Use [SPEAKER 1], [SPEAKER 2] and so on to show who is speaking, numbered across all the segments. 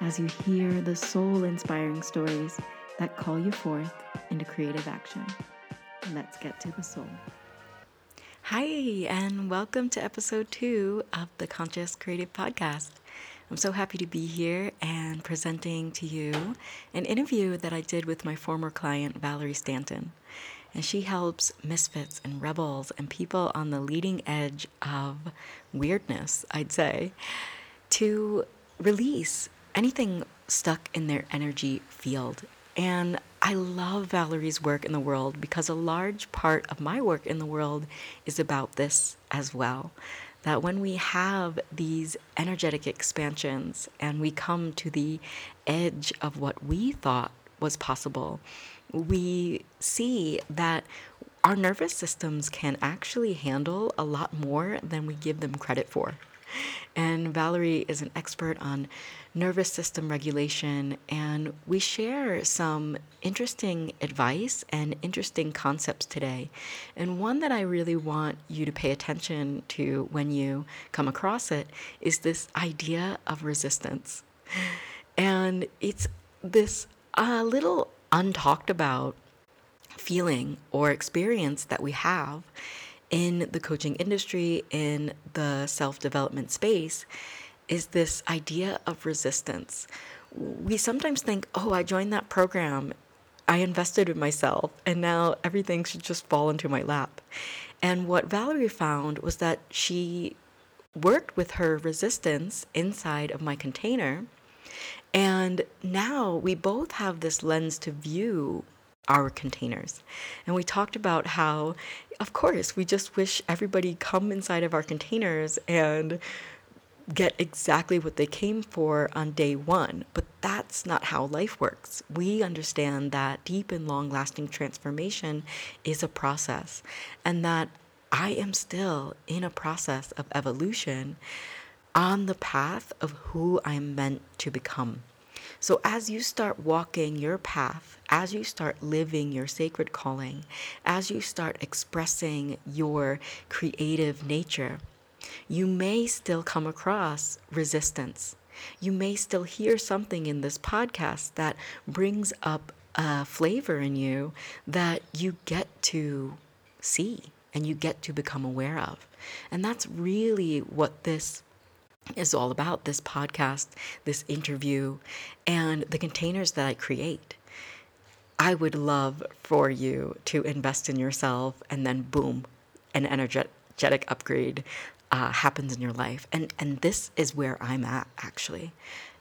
[SPEAKER 1] as you hear the soul inspiring stories that call you forth into creative action. Let's get to the soul. Hi, and welcome to episode two of the Conscious Creative Podcast. I'm so happy to be here and presenting to you an interview that I did with my former client, Valerie Stanton. And she helps misfits and rebels and people on the leading edge of weirdness, I'd say, to release anything stuck in their energy field. And I love Valerie's work in the world because a large part of my work in the world is about this as well. That when we have these energetic expansions and we come to the edge of what we thought was possible, we see that our nervous systems can actually handle a lot more than we give them credit for. And Valerie is an expert on nervous system regulation, and we share some interesting advice and interesting concepts today. And one that I really want you to pay attention to when you come across it is this idea of resistance. And it's this uh, little untalked about feeling or experience that we have in the coaching industry, in the self development space, is this idea of resistance. We sometimes think, oh, I joined that program, I invested in myself, and now everything should just fall into my lap. And what Valerie found was that she worked with her resistance inside of my container. And now we both have this lens to view our containers. And we talked about how, of course, we just wish everybody come inside of our containers and get exactly what they came for on day one. But that's not how life works. We understand that deep and long lasting transformation is a process, and that I am still in a process of evolution on the path of who I'm meant to become. So, as you start walking your path, as you start living your sacred calling, as you start expressing your creative nature, you may still come across resistance. You may still hear something in this podcast that brings up a flavor in you that you get to see and you get to become aware of. And that's really what this is all about this podcast, this interview, and the containers that I create. I would love for you to invest in yourself and then boom, an energetic upgrade uh, happens in your life. And, and this is where I'm at actually.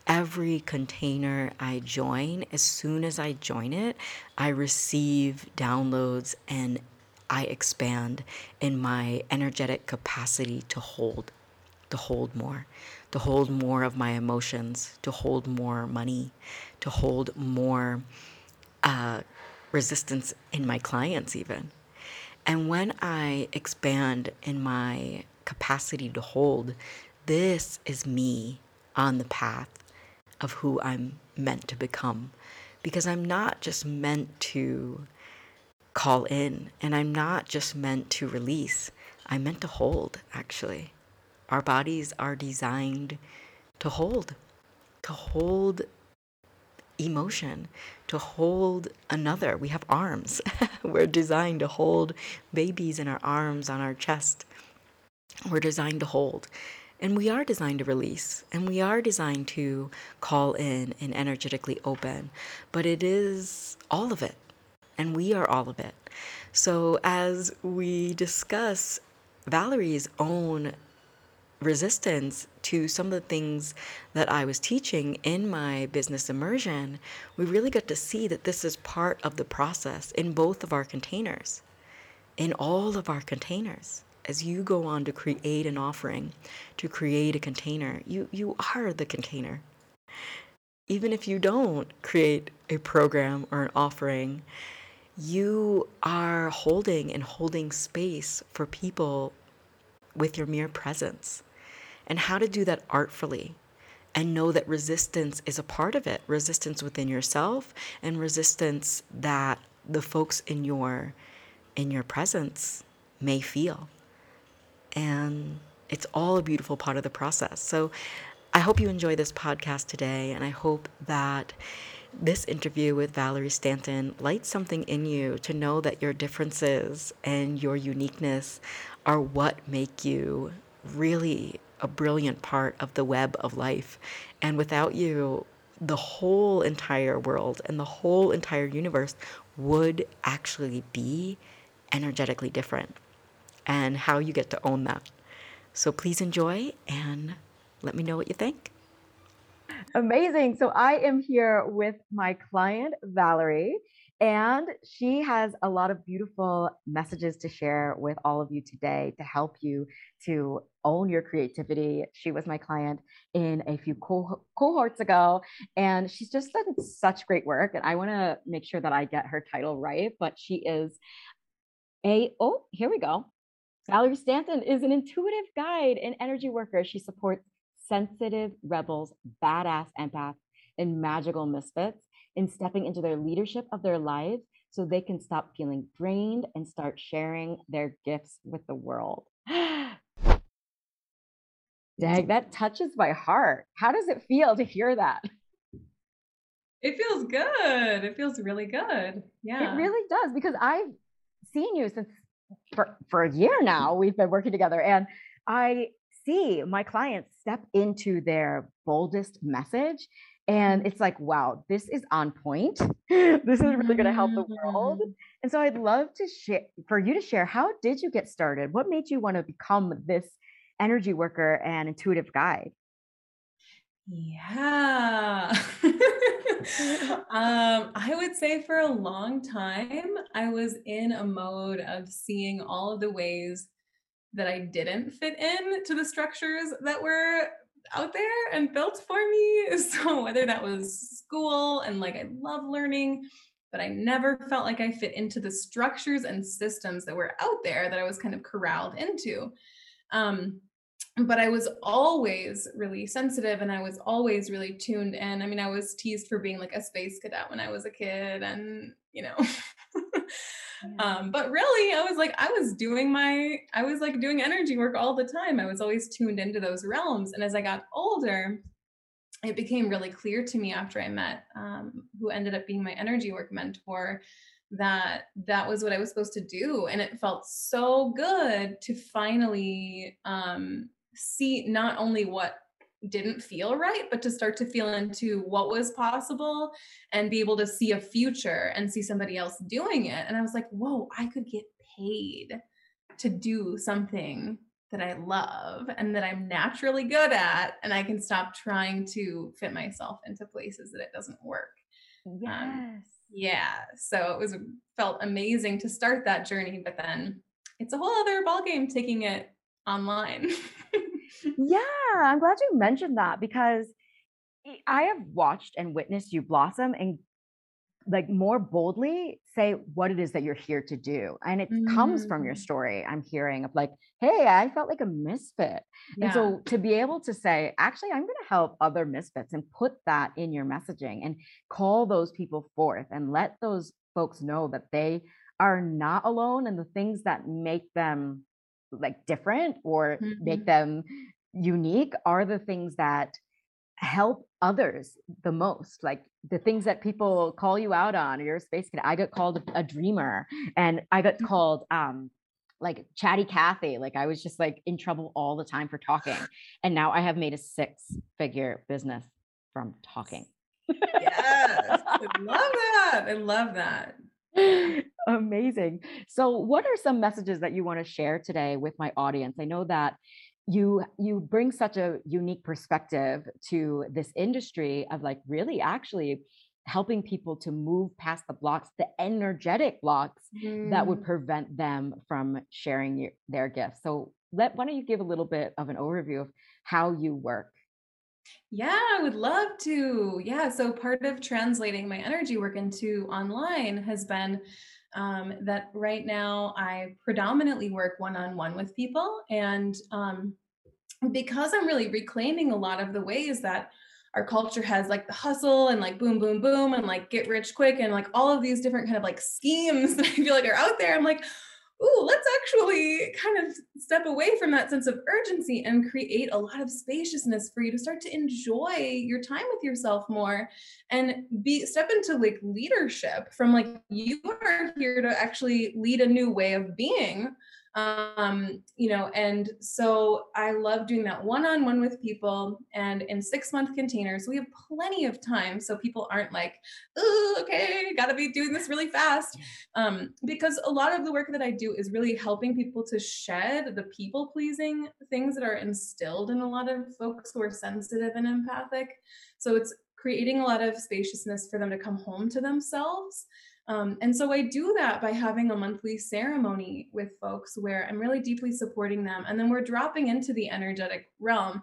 [SPEAKER 1] Every container I join, as soon as I join it, I receive downloads and I expand in my energetic capacity to hold to hold more, to hold more of my emotions, to hold more money, to hold more uh, resistance in my clients, even. And when I expand in my capacity to hold, this is me on the path of who I'm meant to become. Because I'm not just meant to call in, and I'm not just meant to release, I'm meant to hold, actually. Our bodies are designed to hold, to hold emotion, to hold another. We have arms. We're designed to hold babies in our arms, on our chest. We're designed to hold. And we are designed to release, and we are designed to call in and energetically open. But it is all of it, and we are all of it. So, as we discuss Valerie's own resistance to some of the things that I was teaching in my business immersion, we really got to see that this is part of the process in both of our containers, in all of our containers. As you go on to create an offering, to create a container, you, you are the container. Even if you don't create a program or an offering, you are holding and holding space for people with your mere presence and how to do that artfully and know that resistance is a part of it resistance within yourself and resistance that the folks in your in your presence may feel it's all a beautiful part of the process so i hope you enjoy this podcast today and i hope that this interview with Valerie Stanton lights something in you to know that your differences and your uniqueness are what make you really a brilliant part of the web of life. And without you, the whole entire world and the whole entire universe would actually be energetically different. And how you get to own that. So please enjoy and let me know what you think.
[SPEAKER 2] Amazing. So I am here with my client, Valerie. And she has a lot of beautiful messages to share with all of you today to help you to own your creativity. She was my client in a few co- cohorts ago, and she's just done such great work. And I want to make sure that I get her title right, but she is a, oh, here we go. Valerie Stanton is an intuitive guide and energy worker. She supports sensitive rebels, badass empaths, and magical misfits in stepping into their leadership of their lives so they can stop feeling drained and start sharing their gifts with the world. Dag, that touches my heart. How does it feel to hear that?
[SPEAKER 3] It feels good. It feels really good. Yeah.
[SPEAKER 2] It really does because I've seen you since for, for a year now. We've been working together and I see my clients step into their boldest message and it's like wow this is on point this is really going to help the world mm-hmm. and so i'd love to share for you to share how did you get started what made you want to become this energy worker and intuitive guide
[SPEAKER 3] yeah um, i would say for a long time i was in a mode of seeing all of the ways that i didn't fit in to the structures that were out there and built for me. So whether that was school and like I love learning, but I never felt like I fit into the structures and systems that were out there that I was kind of corralled into. Um, but I was always really sensitive and I was always really tuned in. I mean, I was teased for being like a space cadet when I was a kid and, you know, um, but really i was like i was doing my i was like doing energy work all the time i was always tuned into those realms and as i got older it became really clear to me after i met um, who ended up being my energy work mentor that that was what i was supposed to do and it felt so good to finally um, see not only what didn't feel right, but to start to feel into what was possible and be able to see a future and see somebody else doing it. And I was like, whoa, I could get paid to do something that I love and that I'm naturally good at. And I can stop trying to fit myself into places that it doesn't work.
[SPEAKER 2] Um, yes. Um,
[SPEAKER 3] yeah. So it was felt amazing to start that journey, but then it's a whole other ballgame taking it online.
[SPEAKER 2] yeah, I'm glad you mentioned that because I have watched and witnessed you blossom and like more boldly say what it is that you're here to do. And it mm-hmm. comes from your mm. story. I'm hearing of like, hey, I felt like a misfit. Yeah. And so to be able to say, actually, I'm going to help other misfits and put that in your messaging and call those people forth and let those folks know that they are not alone and the things that make them like different or mm-hmm. make them unique are the things that help others the most like the things that people call you out on you're a space kid i got called a dreamer and i got mm-hmm. called um like chatty Cathy. Like I was just like in trouble all the time for talking. And now I have made a six figure business from talking.
[SPEAKER 3] yes. I love that. I love that.
[SPEAKER 2] Amazing. So, what are some messages that you want to share today with my audience? I know that you you bring such a unique perspective to this industry of like really actually helping people to move past the blocks the energetic blocks mm. that would mm. prevent them from sharing your, their gifts so let why don't you give a little bit of an overview of how you work
[SPEAKER 3] yeah, I would love to. Yeah, so part of translating my energy work into online has been um, that right now I predominantly work one on one with people. And um, because I'm really reclaiming a lot of the ways that our culture has like the hustle and like boom, boom, boom, and like get rich quick and like all of these different kind of like schemes that I feel like are out there. I'm like, ooh, let's actually kind of step away from that sense of urgency and create a lot of spaciousness for you to start to enjoy your time with yourself more and be step into like leadership from like you are here to actually lead a new way of being um you know and so i love doing that one-on-one with people and in six month containers. We have plenty of time so people aren't like oh okay gotta be doing this really fast. Um because a lot of the work that i do is really helping people to shed the people pleasing things that are instilled in a lot of folks who are sensitive and empathic. So it's creating a lot of spaciousness for them to come home to themselves um, and so I do that by having a monthly ceremony with folks where I'm really deeply supporting them. And then we're dropping into the energetic realm,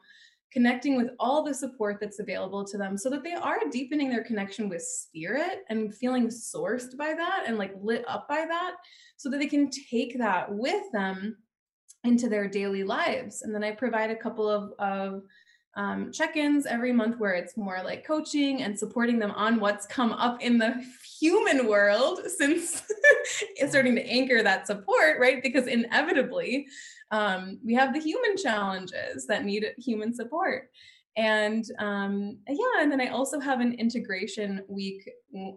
[SPEAKER 3] connecting with all the support that's available to them so that they are deepening their connection with spirit and feeling sourced by that and like lit up by that so that they can take that with them into their daily lives. And then I provide a couple of, of um, check-ins every month where it's more like coaching and supporting them on what's come up in the human world since it's starting to anchor that support right? Because inevitably um, we have the human challenges that need human support and um, yeah and then i also have an integration week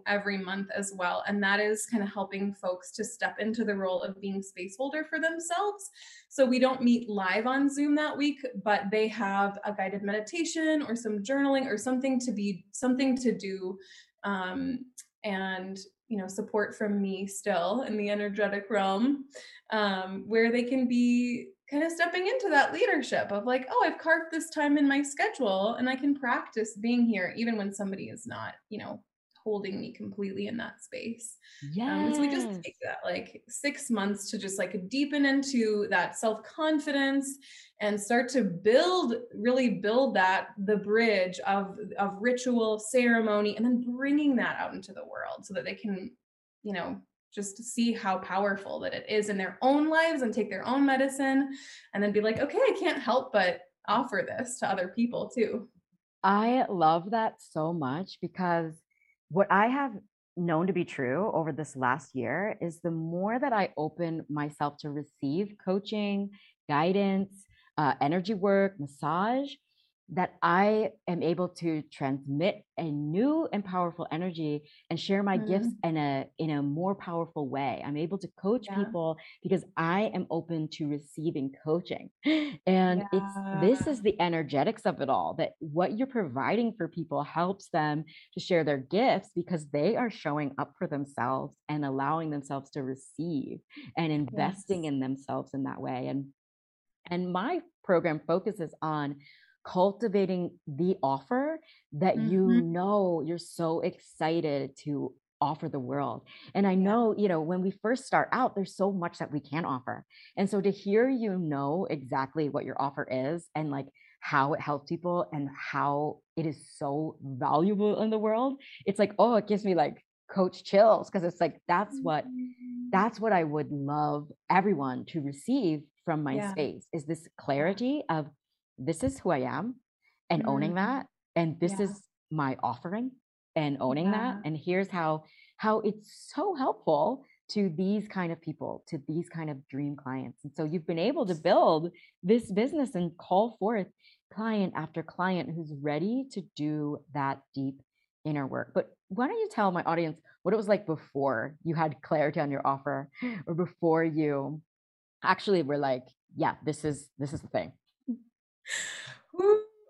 [SPEAKER 3] every month as well and that is kind of helping folks to step into the role of being space holder for themselves. So we don't meet live on zoom that week but they have a guided meditation or some journaling or something to be something to do um, and you know support from me still in the energetic realm um, where they can be kind of stepping into that leadership of like, oh, I've carved this time in my schedule and I can practice being here even when somebody is not, you know, holding me completely in that space. Yeah. Um, so we just take that like six months to just like deepen into that self confidence and start to build, really build that the bridge of of ritual, ceremony, and then bringing that out into the world so that they can, you know, just to see how powerful that it is in their own lives and take their own medicine and then be like, okay, I can't help but offer this to other people too.
[SPEAKER 2] I love that so much because what I have known to be true over this last year is the more that I open myself to receive coaching, guidance, uh, energy work, massage, that I am able to transmit a new and powerful energy and share my mm. gifts in a in a more powerful way. I'm able to coach yeah. people because I am open to receiving coaching. And yeah. it's this is the energetics of it all that what you're providing for people helps them to share their gifts because they are showing up for themselves and allowing themselves to receive and investing yes. in themselves in that way. And and my program focuses on cultivating the offer that mm-hmm. you know you're so excited to offer the world. And I know, you know, when we first start out, there's so much that we can offer. And so to hear you know exactly what your offer is and like how it helps people and how it is so valuable in the world, it's like, oh, it gives me like coach chills because it's like that's what mm-hmm. that's what I would love everyone to receive from my yeah. space is this clarity of this is who I am and mm-hmm. owning that. And this yeah. is my offering and owning yeah. that. And here's how how it's so helpful to these kind of people, to these kind of dream clients. And so you've been able to build this business and call forth client after client who's ready to do that deep inner work. But why don't you tell my audience what it was like before you had clarity on your offer or before you actually were like, yeah, this is this is the thing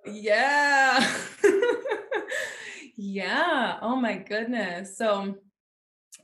[SPEAKER 3] yeah. yeah. Oh my goodness. So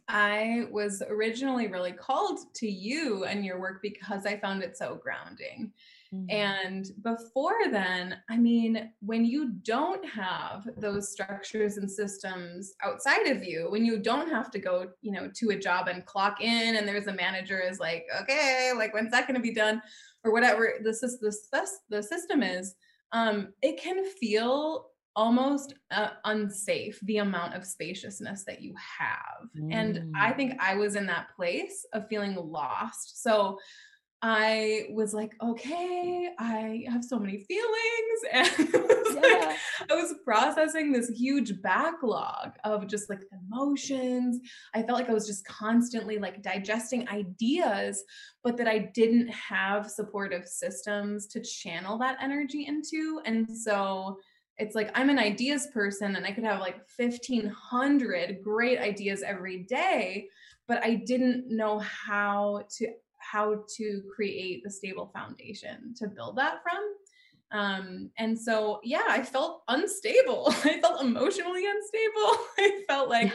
[SPEAKER 3] I was originally really called to you and your work because I found it so grounding. Mm-hmm. And before then, I mean, when you don't have those structures and systems outside of you, when you don't have to go, you know, to a job and clock in and there's a manager is like, okay, like when's that going to be done or whatever the, the, the system is, um, it can feel almost uh, unsafe the amount of spaciousness that you have. Mm. And I think mm. I was in that place of feeling lost. So I was like, okay, I have so many feelings. And yeah. like, I was processing this huge backlog of just like emotions. I felt like I was just constantly like digesting ideas, but that I didn't have supportive systems to channel that energy into. And so it's like I'm an ideas person and I could have like 1500 great ideas every day, but I didn't know how to how to create the stable foundation to build that from. Um, and so, yeah, I felt unstable. I felt emotionally unstable. I felt like,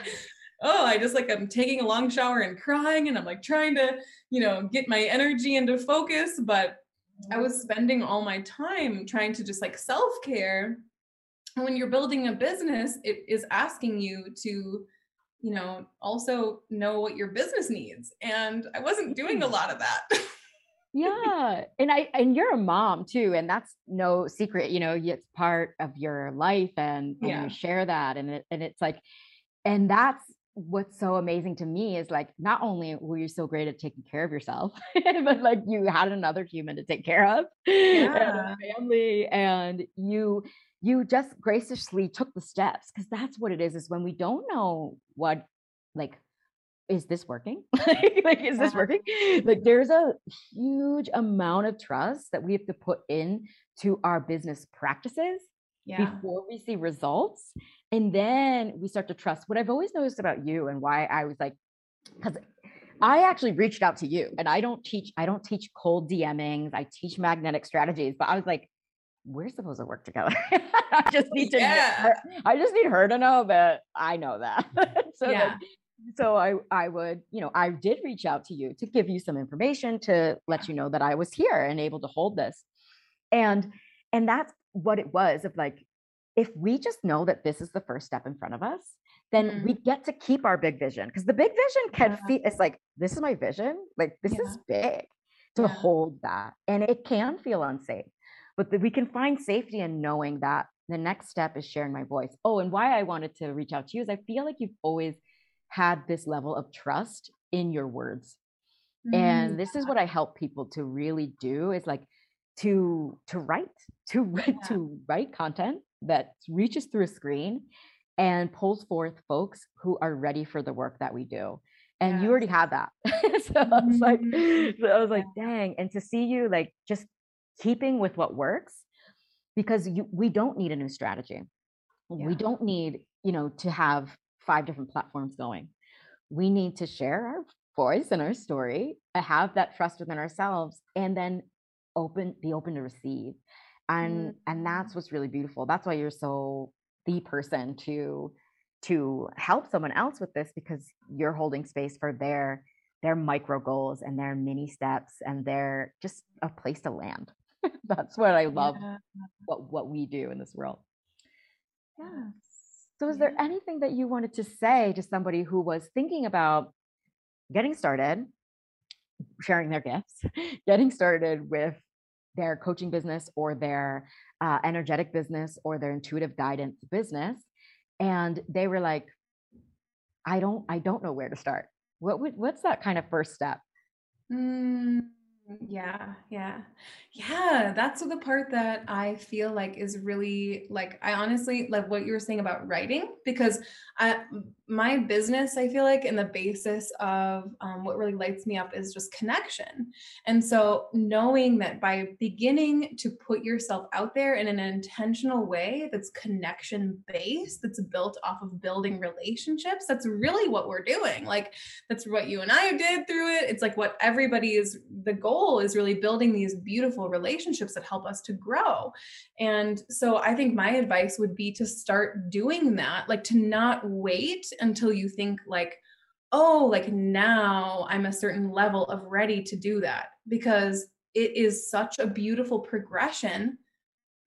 [SPEAKER 3] oh, I just like I'm taking a long shower and crying, and I'm like trying to, you know, get my energy into focus. But I was spending all my time trying to just like self care. When you're building a business, it is asking you to you know, also know what your business needs. And I wasn't doing a hmm. lot of that.
[SPEAKER 2] yeah. And I and you're a mom too. And that's no secret, you know, it's part of your life and, and yeah. you share that. And it and it's like, and that's what's so amazing to me is like not only were you so great at taking care of yourself, but like you had another human to take care of yeah. and family and you you just graciously took the steps because that's what it is is when we don't know what like is this working like is this working like there's a huge amount of trust that we have to put in to our business practices yeah. before we see results and then we start to trust what i've always noticed about you and why i was like because I actually reached out to you and I don't teach, I don't teach cold DMings. I teach magnetic strategies, but I was like, we're supposed to work together. I just need to yeah. her, I just need her to know that I know that. so yeah. That, so I I would, you know, I did reach out to you to give you some information to let you know that I was here and able to hold this. And and that's what it was of like if we just know that this is the first step in front of us, then mm. we get to keep our big vision because the big vision can yeah. feel it's like this is my vision, like this yeah. is big to hold that. And it can feel unsafe but that we can find safety in knowing that the next step is sharing my voice. Oh, and why I wanted to reach out to you is I feel like you've always had this level of trust in your words. Mm-hmm. And this is what I help people to really do is like to to write, to write, yeah. to write content that reaches through a screen and pulls forth folks who are ready for the work that we do. And you already have that. so I was like, mm-hmm. so I was like, dang. And to see you like just keeping with what works because you, we don't need a new strategy. Yeah. We don't need, you know, to have five different platforms going. We need to share our voice and our story, have that trust within ourselves, and then open, be open to receive. And mm-hmm. and that's what's really beautiful. That's why you're so the person to to help someone else with this because you're holding space for their their micro goals and their mini steps and their just a place to land. That's what I love yeah. what what we do in this world. Yeah. So is there anything that you wanted to say to somebody who was thinking about getting started, sharing their gifts, getting started with their coaching business or their uh, energetic business or their intuitive guidance business and they were like i don't i don't know where to start what would what's that kind of first step
[SPEAKER 3] mm. Mm, yeah, yeah. Yeah, that's the part that I feel like is really like I honestly like what you were saying about writing because I mm, my business I feel like and the basis of um, what really lights me up is just connection. And so knowing that by beginning to put yourself out there in an intentional way that's connection based, that's built off of building relationships, that's really what we're doing. Like that's what you and I did through it. It's like what everybody is the goal goal is really building these beautiful relationships that help us to grow. And so I think my advice would be to start doing that, like to not wait until you think like, oh, like now I'm a certain level of ready to do that because it is such a beautiful progression.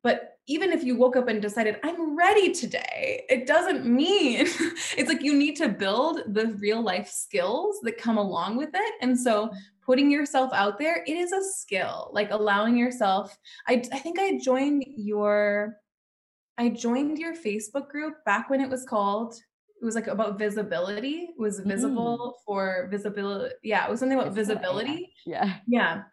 [SPEAKER 3] But even if you woke up and decided, I'm ready today, it doesn't mean it's like you need to build the real life skills that come along with it. And so putting yourself out there, it is a skill, like allowing yourself. I, I think I joined your I joined your Facebook group back when it was called it was like about visibility. It was mm. visible mm. for visibility. Yeah, it was something about visibility.
[SPEAKER 2] Yeah.
[SPEAKER 3] Yeah.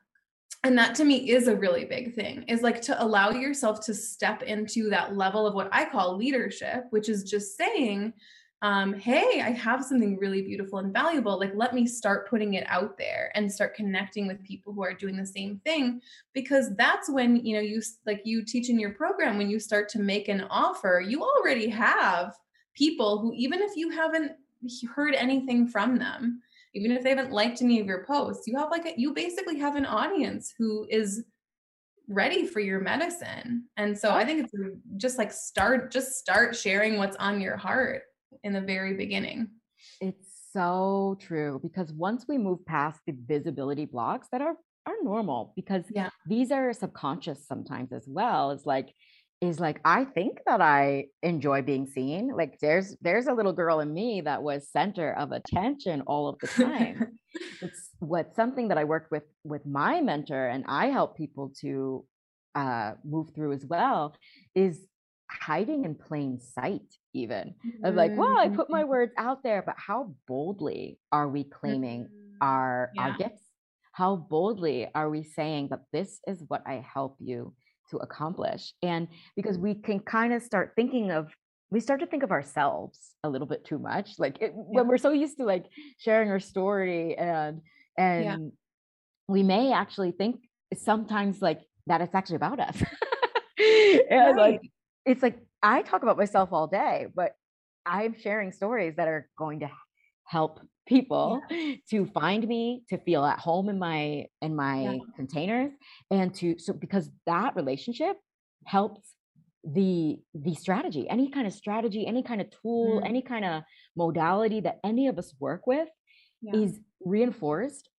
[SPEAKER 3] And that to me is a really big thing is like to allow yourself to step into that level of what I call leadership, which is just saying, um, hey, I have something really beautiful and valuable. Like, let me start putting it out there and start connecting with people who are doing the same thing. Because that's when, you know, you like you teach in your program, when you start to make an offer, you already have people who, even if you haven't heard anything from them, even if they haven't liked any of your posts, you have like a, you basically have an audience who is ready for your medicine. And so I think it's just like start, just start sharing what's on your heart in the very beginning.
[SPEAKER 2] It's so true because once we move past the visibility blocks that are are normal because yeah. these are subconscious sometimes as well. It's like is like I think that I enjoy being seen. Like there's there's a little girl in me that was center of attention all of the time. it's what something that I worked with with my mentor and I help people to uh, move through as well is hiding in plain sight even mm-hmm. of like well i put my mm-hmm. words out there but how boldly are we claiming mm-hmm. our yeah. our gifts how boldly are we saying that this is what i help you to accomplish and because we mm. can kind of start thinking of we start to think of ourselves a little bit too much like it, yeah. when we're so used to like sharing our story and and yeah. we may actually think sometimes like that it's actually about us and right. like it's like I talk about myself all day, but I'm sharing stories that are going to help people yeah. to find me to feel at home in my in my yeah. containers and to so because that relationship helps the the strategy any kind of strategy any kind of tool mm. any kind of modality that any of us work with yeah. is reinforced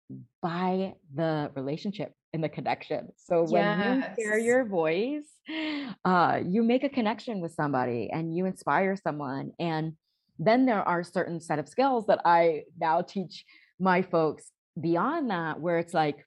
[SPEAKER 2] by the relationship and the connection. So when yes. you share your voice, uh, you make a connection with somebody and you inspire someone. And then there are certain set of skills that I now teach my folks beyond that, where it's like,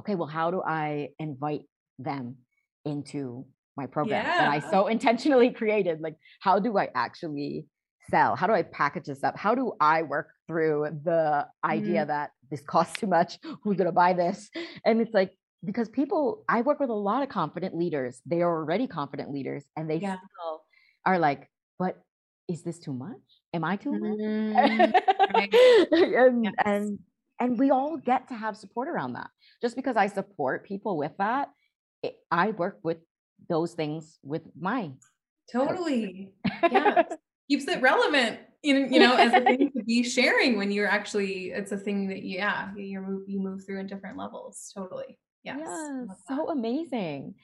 [SPEAKER 2] okay, well, how do I invite them into my program yeah. that I so intentionally created? Like, how do I actually sell? How do I package this up? How do I work through the idea mm-hmm. that this costs too much? Who's going to buy this? And it's like, because people, I work with a lot of confident leaders. They are already confident leaders and they yeah. still are like, but is this too much? Am I too much? Mm-hmm. and, yes. and and we all get to have support around that. Just because I support people with that, it, I work with those things with my
[SPEAKER 3] totally. Yeah keeps it relevant you, you know as a thing to be sharing when you're actually it's a thing that yeah you move you move through in different levels totally yes
[SPEAKER 2] yeah, so amazing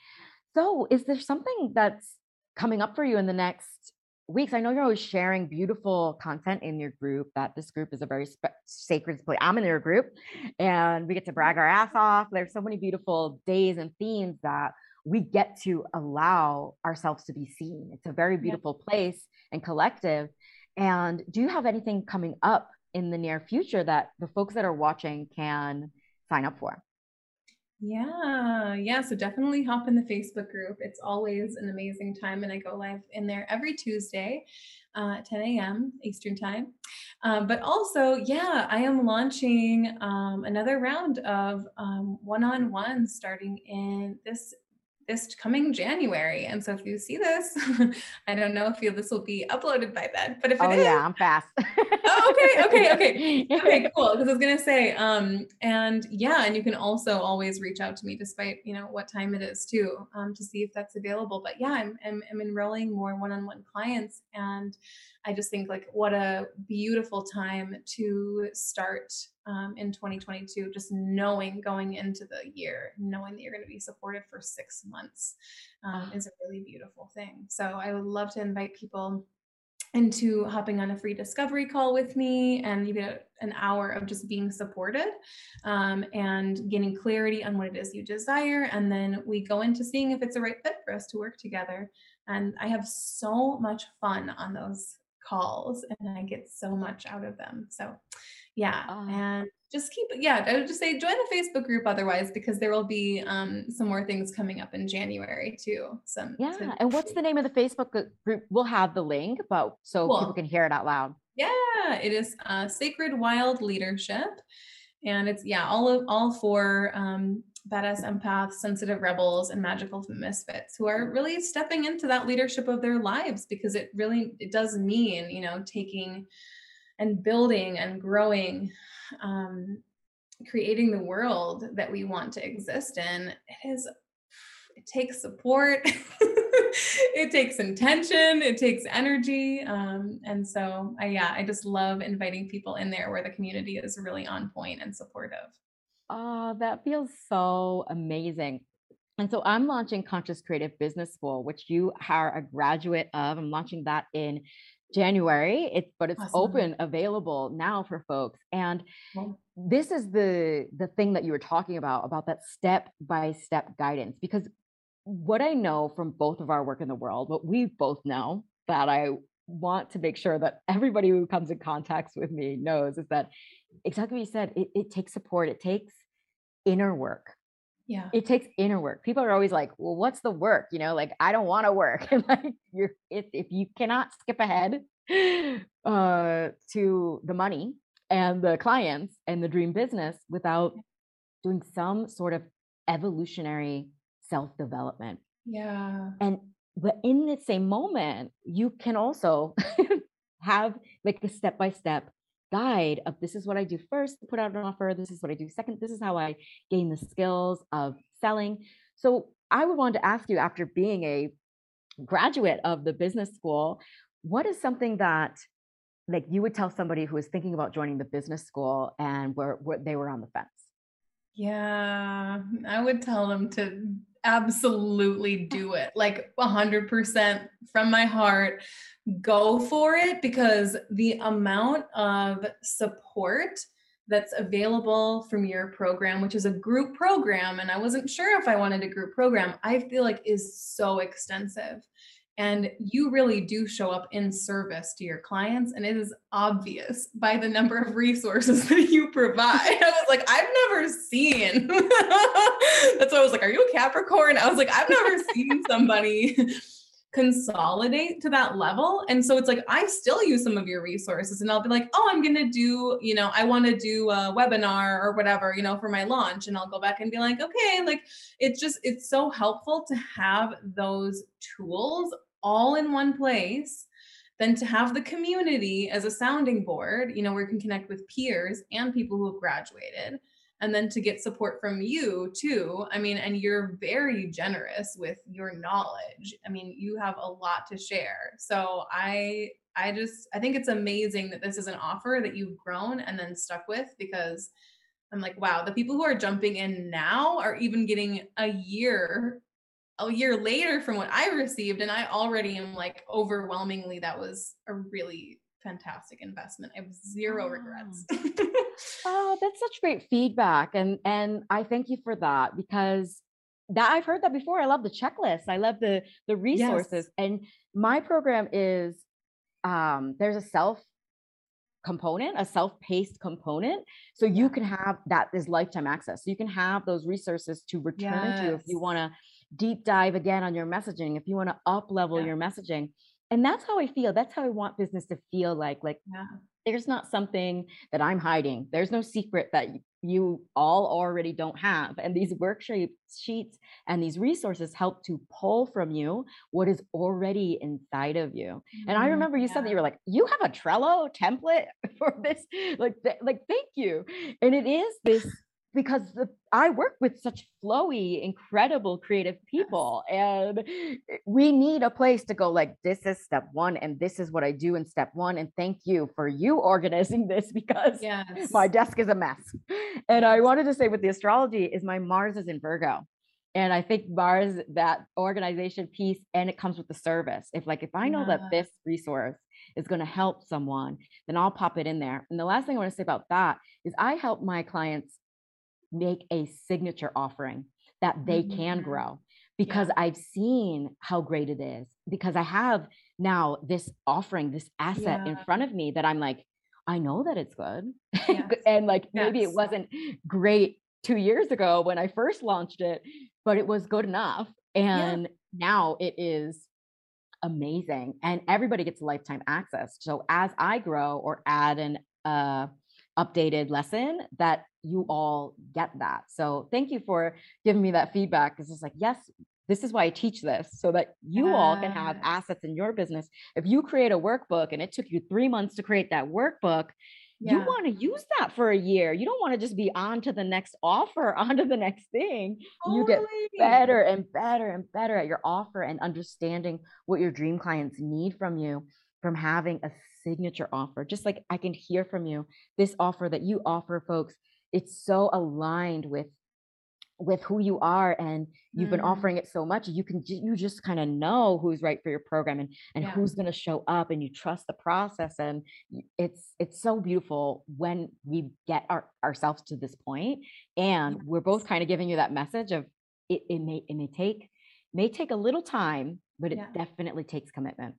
[SPEAKER 2] so is there something that's coming up for you in the next weeks i know you're always sharing beautiful content in your group that this group is a very sacred place i'm in your group and we get to brag our ass off there's so many beautiful days and themes that we get to allow ourselves to be seen it's a very beautiful yeah. place and collective. And do you have anything coming up in the near future that the folks that are watching can sign up for?
[SPEAKER 3] Yeah, yeah. So definitely hop in the Facebook group. It's always an amazing time, and I go live in there every Tuesday, uh, 10 a.m. Eastern time. Um, but also, yeah, I am launching um, another round of um, one-on-one starting in this this coming January. And so if you see this, I don't know if you, this will be uploaded by then, but if it
[SPEAKER 2] oh,
[SPEAKER 3] is,
[SPEAKER 2] yeah, I'm fast.
[SPEAKER 3] oh, okay, okay, okay, okay, cool. Because I was gonna say, um, and yeah, and you can also always reach out to me despite you know what time it is too, um, to see if that's available. But yeah, I'm I'm, I'm enrolling more one-on-one clients, and I just think like what a beautiful time to start um, in 2022, just knowing going into the year, knowing that you're going to be supported for six months um, is a really beautiful thing. So I would love to invite people into hopping on a free discovery call with me and you get an hour of just being supported um, and getting clarity on what it is you desire and then we go into seeing if it's a right fit for us to work together and i have so much fun on those calls and i get so much out of them. So yeah uh, and just keep yeah i would just say join the facebook group otherwise because there will be um, some more things coming up in january too some
[SPEAKER 2] yeah some- and what's the name of the facebook group? We'll have the link but so cool. people can hear it out loud.
[SPEAKER 3] Yeah it is uh, sacred wild leadership and it's yeah all of all for um, badass empaths sensitive rebels and magical misfits who are really stepping into that leadership of their lives because it really it does mean you know taking and building and growing um, creating the world that we want to exist in. It is it takes support it takes intention it takes energy um, and so I, yeah i just love inviting people in there where the community is really on point and supportive
[SPEAKER 2] oh that feels so amazing and so I'm launching Conscious Creative Business School, which you are a graduate of. I'm launching that in January. It's but it's awesome. open, available now for folks. And this is the the thing that you were talking about about that step by step guidance because what I know from both of our work in the world, what we both know that I want to make sure that everybody who comes in contact with me knows is that exactly what you said, it, it takes support, it takes inner work.
[SPEAKER 3] Yeah.
[SPEAKER 2] It takes inner work. People are always like well what's the work? You know like i don't want to work. And like you're if, if you cannot skip ahead uh to the money and the clients and the dream business without doing some sort of evolutionary self development
[SPEAKER 3] yeah.
[SPEAKER 2] And but in the same moment you can also have like a step by step guide of this is what I do first, put out an offer, this is what I do second, this is how I gain the skills of selling. So I would want to ask you after being a graduate of the business school, what is something that like you would tell somebody who is thinking about joining the business school and where, where they were on the fence?
[SPEAKER 3] Yeah, I would tell them to absolutely do it. Like 100% from my heart go for it because the amount of support that's available from your program which is a group program and I wasn't sure if I wanted a group program I feel like is so extensive and you really do show up in service to your clients and it is obvious by the number of resources that you provide. I was like i've never seen. That's why i was like are you a capricorn? I was like i've never seen somebody consolidate to that level and so it's like i still use some of your resources and i'll be like oh i'm going to do you know i want to do a webinar or whatever you know for my launch and i'll go back and be like okay like it's just it's so helpful to have those tools all in one place than to have the community as a sounding board, you know, where you can connect with peers and people who have graduated. And then to get support from you too. I mean, and you're very generous with your knowledge. I mean, you have a lot to share. So I I just I think it's amazing that this is an offer that you've grown and then stuck with because I'm like, wow, the people who are jumping in now are even getting a year a year later from what I received, and I already am like overwhelmingly that was a really fantastic investment. I have zero regrets.
[SPEAKER 2] oh, that's such great feedback, and and I thank you for that because that I've heard that before. I love the checklist. I love the the resources, yes. and my program is um, there's a self component, a self-paced component. So you can have that is lifetime access. So you can have those resources to return yes. to if you want to deep dive again on your messaging, if you want to up level yeah. your messaging. And that's how I feel. That's how I want business to feel like. Like yeah. there's not something that I'm hiding. There's no secret that you all already don't have. And these worksheet sheets and these resources help to pull from you what is already inside of you. Mm-hmm. And I mm-hmm. remember you yeah. said that you were like, you have a Trello template for this. Like, like, thank you. And it is this because the, I work with such flowy, incredible creative people, and eh, we need a place to go. Like this is step one, and this is what I do in step one. And thank you for you organizing this because yes. my desk is a mess. And I wanted to say with the astrology is my Mars is in Virgo, and I think Mars that organization piece, and it comes with the service. If like if I know yeah. that this resource is going to help someone, then I'll pop it in there. And the last thing I want to say about that is I help my clients make a signature offering that they mm-hmm. can grow because yeah. I've seen how great it is because I have now this offering, this asset yeah. in front of me that I'm like, I know that it's good. Yes. and like yes. maybe it wasn't great two years ago when I first launched it, but it was good enough. And yeah. now it is amazing. And everybody gets lifetime access. So as I grow or add an uh, updated lesson, that you all get that. So thank you for giving me that feedback. It's like, yes, this is why I teach this so that you all can have ah. assets in your business. If you create a workbook and it took you three months to create that workbook, yeah. you want to use that for a year. You don't want to just be on to the next offer, on to the next thing. Totally. You get better and better and better at your offer and understanding what your dream clients need from you from having a signature offer. Just like I can hear from you, this offer that you offer, folks, it's so aligned with with who you are and you've mm. been offering it so much you can you just kind of know who's right for your program and and yeah. who's going to show up and you trust the process and it's it's so beautiful when we get our, ourselves to this point and yes. we're both kind of giving you that message of it, it may it may take may take a little time but it yeah. definitely takes commitment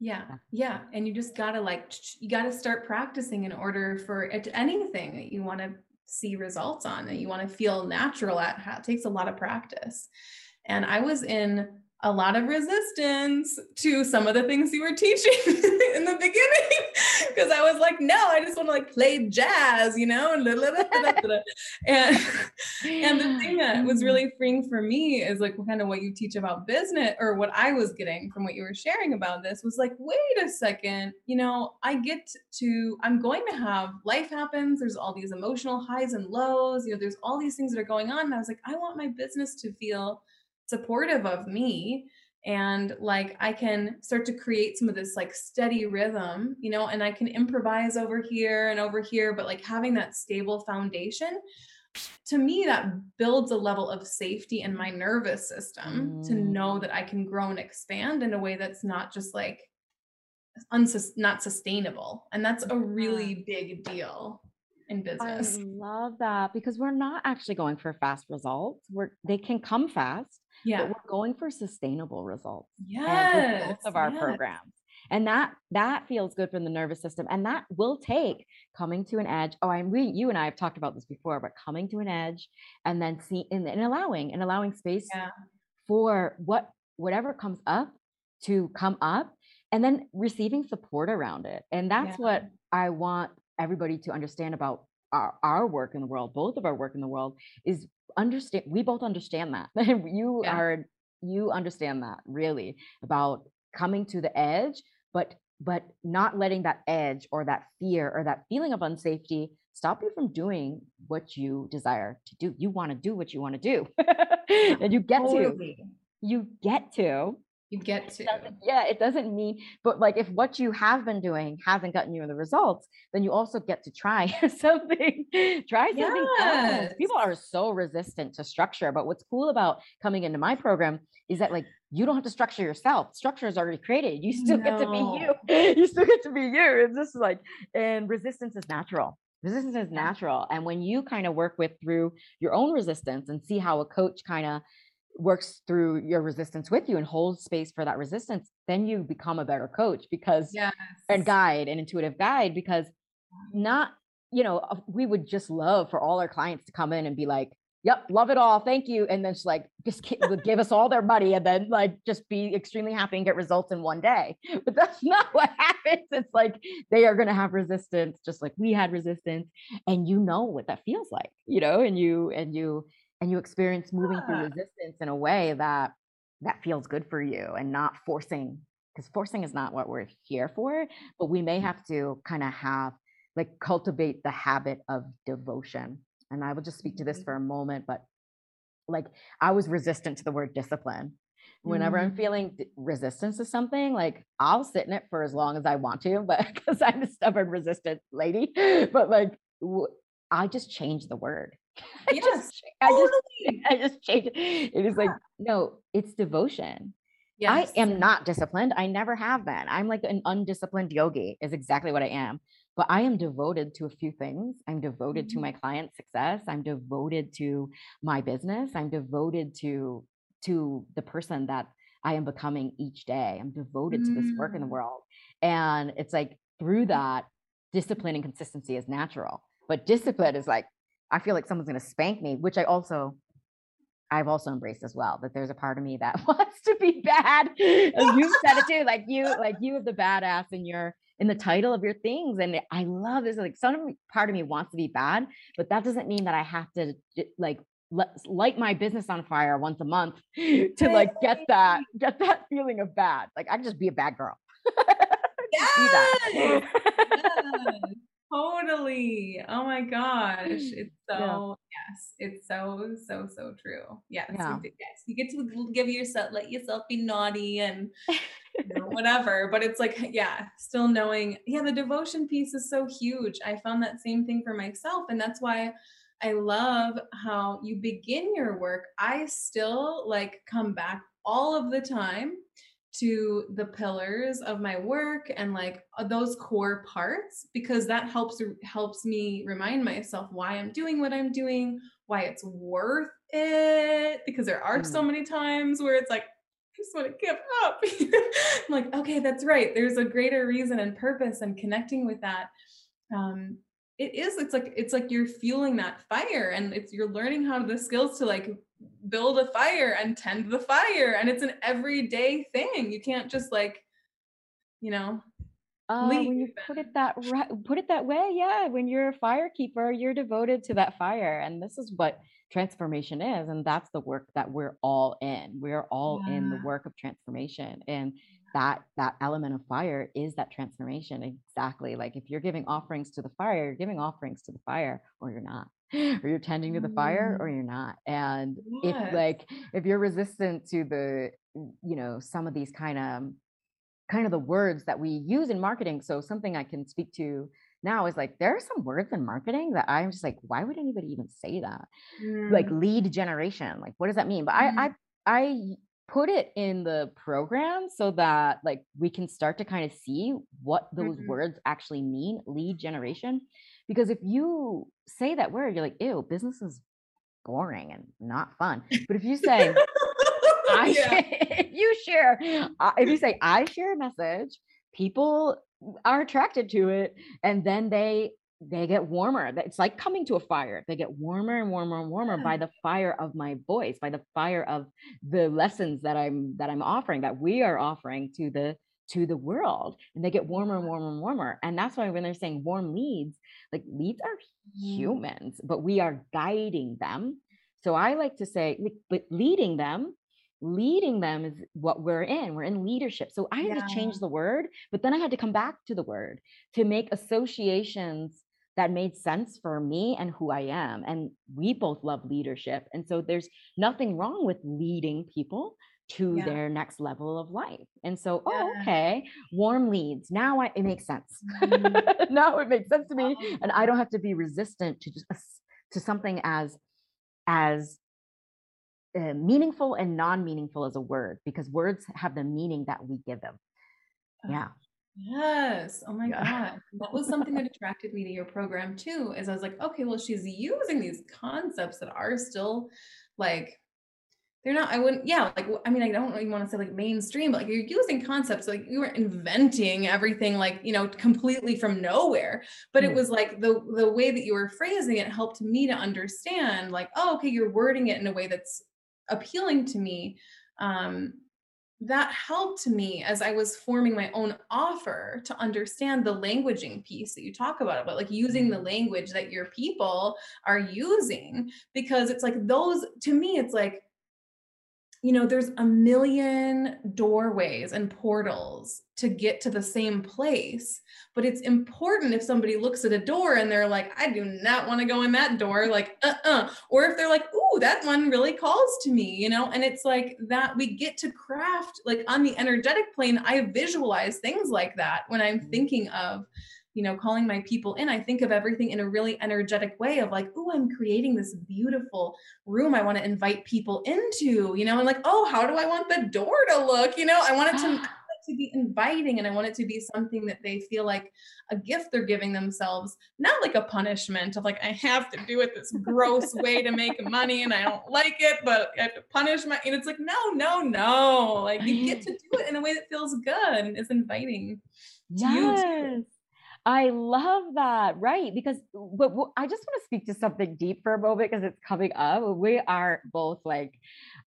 [SPEAKER 3] yeah yeah and you just gotta like you gotta start practicing in order for it anything that you want to see results on that you want to feel natural at it takes a lot of practice. And i was in a lot of resistance to some of the things you were teaching in the beginning because I was like, no, I just want to like play jazz, you know, and and, and the thing that was really freeing for me is like kind of what you teach about business or what I was getting from what you were sharing about this was like, wait a second, you know, I get to, I'm going to have life happens. There's all these emotional highs and lows, you know, there's all these things that are going on. And I was like, I want my business to feel supportive of me and like i can start to create some of this like steady rhythm you know and i can improvise over here and over here but like having that stable foundation to me that builds a level of safety in my nervous system mm. to know that i can grow and expand in a way that's not just like unsus- not sustainable and that's a really big deal in business
[SPEAKER 2] i love that because we're not actually going for fast results we're they can come fast yeah but we're going for sustainable results uh,
[SPEAKER 3] yes
[SPEAKER 2] both of our yes. programs and that that feels good for the nervous system and that will take coming to an edge oh i'm we you and i have talked about this before but coming to an edge and then see and, and allowing and allowing space yeah. for what whatever comes up to come up and then receiving support around it and that's yeah. what i want everybody to understand about our, our work in the world both of our work in the world is understand we both understand that you yeah. are you understand that really about coming to the edge but but not letting that edge or that fear or that feeling of unsafety stop you from doing what you desire to do you want to do what you want to do and you get totally. to you get to
[SPEAKER 3] you get to
[SPEAKER 2] yeah it doesn't mean but like if what you have been doing hasn't gotten you the results then you also get to try something try something yes. else people are so resistant to structure but what's cool about coming into my program is that like you don't have to structure yourself. Structure is already created. You still no. get to be you. You still get to be you. It's just like and resistance is natural. Resistance is natural. And when you kind of work with through your own resistance and see how a coach kind of works through your resistance with you and holds space for that resistance, then you become a better coach because yes. and guide an intuitive guide because not, you know, we would just love for all our clients to come in and be like, yep, love it all. Thank you. And then just like, just give us all their money and then like just be extremely happy and get results in one day. But that's not what happens. It's like they are going to have resistance, just like we had resistance. And you know what that feels like, you know, and you, and you, and you experience moving yeah. through resistance in a way that that feels good for you and not forcing because forcing is not what we're here for but we may mm. have to kind of have like cultivate the habit of devotion and i will just speak to this mm-hmm. for a moment but like i was resistant to the word discipline whenever mm-hmm. i'm feeling resistance to something like i'll sit in it for as long as i want to but because i'm a stubborn resistant lady but like i just changed the word I yes, just, totally. I just, I just changed it. It is yeah. like, no, it's devotion. Yes. I am not disciplined. I never have been. I'm like an undisciplined yogi, is exactly what I am. But I am devoted to a few things. I'm devoted mm-hmm. to my client success. I'm devoted to my business. I'm devoted to to the person that I am becoming each day. I'm devoted mm. to this work in the mm. world. And it's like through that, discipline and consistency is natural. But discipline is like, I feel like someone's going to spank me, which I also I've also embraced as well that there's a part of me that wants to be bad. you said it too, like you, like you have the badass in your in the title of your things, and I love this. Like some part of me wants to be bad, but that doesn't mean that I have to like let, light my business on fire once a month to like get that get that feeling of bad. Like I can just be a bad girl.
[SPEAKER 3] yes. yes. Totally. Oh my gosh. Mm. It's so yeah. yes. It's so so so true. Yes. Yeah. You, yes. You get to give yourself let yourself be naughty and you know, whatever. But it's like, yeah, still knowing, yeah, the devotion piece is so huge. I found that same thing for myself. And that's why I love how you begin your work. I still like come back all of the time to the pillars of my work and like uh, those core parts because that helps helps me remind myself why I'm doing what I'm doing, why it's worth it because there are mm. so many times where it's like I just want to give up. I'm like, okay, that's right. There's a greater reason and purpose and connecting with that. Um, it is, it's like, it's like you're fueling that fire and it's, you're learning how the skills to like build a fire and tend the fire and it's an everyday thing you can't just like you know
[SPEAKER 2] uh, when you put it that right, put it that way, yeah. When you're a fire keeper, you're devoted to that fire, and this is what transformation is, and that's the work that we're all in. We're all yeah. in the work of transformation, and that that element of fire is that transformation. Exactly, like if you're giving offerings to the fire, you're giving offerings to the fire, or you're not or you're tending to the fire or mm. you're not and yes. if like if you're resistant to the you know some of these kind of kind of the words that we use in marketing so something i can speak to now is like there are some words in marketing that i'm just like why would anybody even say that mm. like lead generation like what does that mean but mm. i i i put it in the program so that like we can start to kind of see what those mm-hmm. words actually mean lead generation because if you say that word, you're like, ew, business is boring and not fun. But if you say, I if you share, uh, if you say, I share a message, people are attracted to it. And then they, they get warmer. It's like coming to a fire. They get warmer and warmer and warmer by the fire of my voice, by the fire of the lessons that I'm that I'm offering, that we are offering to the to the world and they get warmer and warmer and warmer and that's why when they're saying warm leads like leads are mm. humans but we are guiding them so i like to say but leading them leading them is what we're in we're in leadership so i had yeah. to change the word but then i had to come back to the word to make associations that made sense for me and who i am and we both love leadership and so there's nothing wrong with leading people to yeah. their next level of life. And so, oh, yeah. oh, okay, warm leads. Now I, it makes sense. Mm-hmm. now it makes sense to me, oh. and I don't have to be resistant to just to something as as uh, meaningful and non-meaningful as a word because words have the meaning that we give them. Yeah.
[SPEAKER 3] Yes. Oh my yeah. God. That was something that attracted me to your program too, is I was like, okay, well, she's using these concepts that are still like they're not i wouldn't yeah like i mean i don't even want to say like mainstream but like you're using concepts like you were inventing everything like you know completely from nowhere but it mm. was like the the way that you were phrasing it helped me to understand like oh okay you're wording it in a way that's appealing to me um that helped me as I was forming my own offer to understand the languaging piece that you talk about, about like using the mm. language that your people are using, because it's like those, to me, it's like you know, there's a million doorways and portals to get to the same place. But it's important if somebody looks at a door and they're like, I do not want to go in that door, like, uh uh-uh. uh. Or if they're like, ooh, that one really calls to me, you know? And it's like that we get to craft, like on the energetic plane, I visualize things like that when I'm mm-hmm. thinking of you know, calling my people in, I think of everything in a really energetic way of like, oh, I'm creating this beautiful room I want to invite people into, you know, and like, oh, how do I want the door to look? You know, I want it to ah. to be inviting and I want it to be something that they feel like a gift they're giving themselves, not like a punishment of like, I have to do it this gross way to make money and I don't like it, but I have to punish my, and it's like, no, no, no. Like you get to do it in a way that feels good and is inviting.
[SPEAKER 2] Yes. I love that. Right. Because, but I just want to speak to something deep for a moment because it's coming up. We are both like,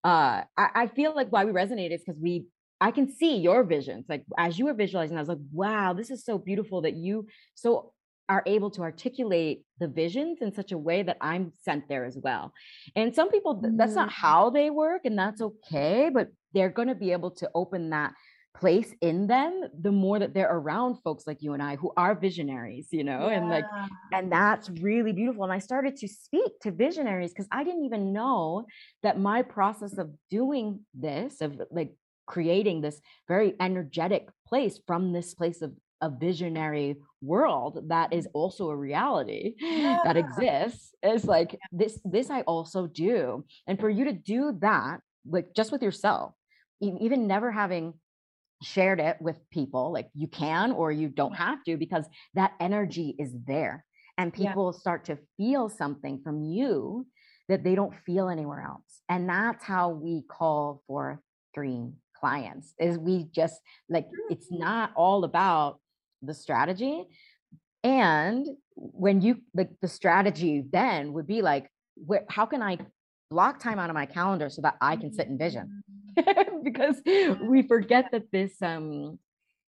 [SPEAKER 2] uh, I, I feel like why we resonate is because we I can see your visions. Like as you were visualizing, I was like, wow, this is so beautiful that you so are able to articulate the visions in such a way that I'm sent there as well. And some people, that's not mm. how they work, and that's okay, but they're going to be able to open that place in them the more that they're around folks like you and I who are visionaries, you know, yeah. and like, and that's really beautiful. And I started to speak to visionaries because I didn't even know that my process of doing this, of like creating this very energetic place from this place of a visionary world that is mm-hmm. also a reality yeah. that exists is like this this i also do and for you to do that like just with yourself even never having shared it with people like you can or you don't mm-hmm. have to because that energy is there and people yeah. start to feel something from you that they don't feel anywhere else. And that's how we call for dream clients is we just like it's mm-hmm. not all about the strategy. And when you like the strategy then would be like where how can i block time out of my calendar so that i can sit and vision. Mm. because we forget that this um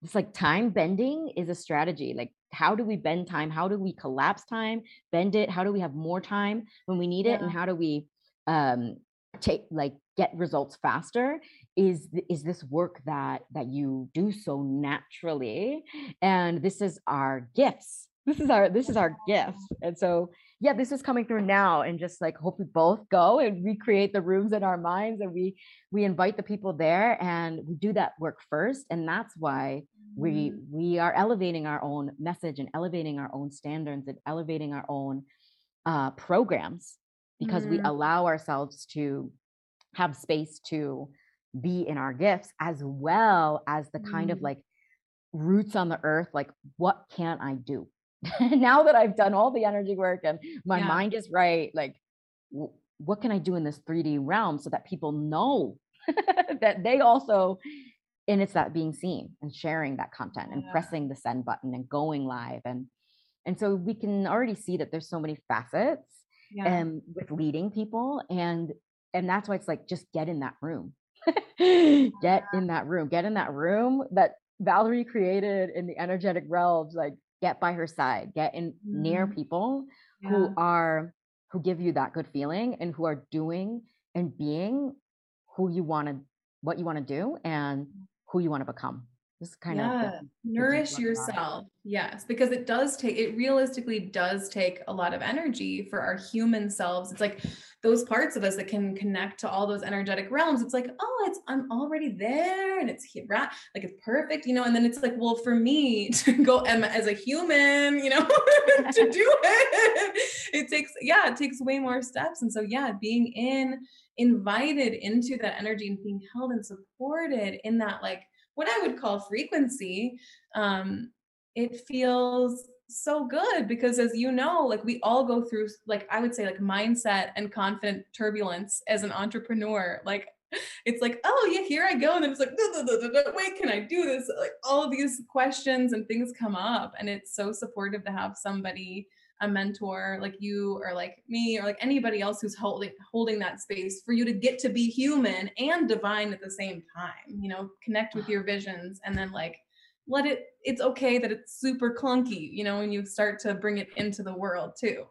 [SPEAKER 2] it's like time bending is a strategy. Like how do we bend time? How do we collapse time bend it? How do we have more time when we need it? And how do we um take like get results faster? Is is this work that that you do so naturally? And this is our gifts. This is our this is our gifts. And so yeah this is coming through now and just like hope we both go and recreate the rooms in our minds and we we invite the people there and we do that work first and that's why we mm-hmm. we are elevating our own message and elevating our own standards and elevating our own uh, programs because mm. we mm-hmm. allow ourselves to have space to be in our gifts as well as the kind of mm. like roots on the earth like what can i do now that i've done all the energy work and my yeah. mind is right like w- what can i do in this 3d realm so that people know that they also and it's that being seen and sharing that content and yeah. pressing the send button and going live and and so we can already see that there's so many facets yeah. um, with leading people and and that's why it's like just get in that room get in that room get in that room that valerie created in the energetic realms like get by her side get in mm-hmm. near people yeah. who are who give you that good feeling and who are doing and being who you want to what you want to do and who you want to become just kind yeah.
[SPEAKER 3] of nourish yourself yes because it does take it realistically does take a lot of energy for our human selves. It's like those parts of us that can connect to all those energetic realms. It's like oh it's i'm already there and it's here right like it's perfect you know and then it's like well for me to go as a human you know to do it? It takes yeah it takes way more steps. And so yeah being in invited into that energy and being held and supported in that like what i would call frequency um it feels so good because as you know like we all go through like i would say like mindset and confident turbulence as an entrepreneur like it's like oh yeah here i go and then it's like wait can i do this? Like all these questions and things come up and it's so supportive to have somebody a mentor like you or like me or like anybody else who's holding holding that space for you to get to be human and divine at the same time you know connect with your visions and then like let it it's okay that it's super clunky you know when you start to bring it into the world too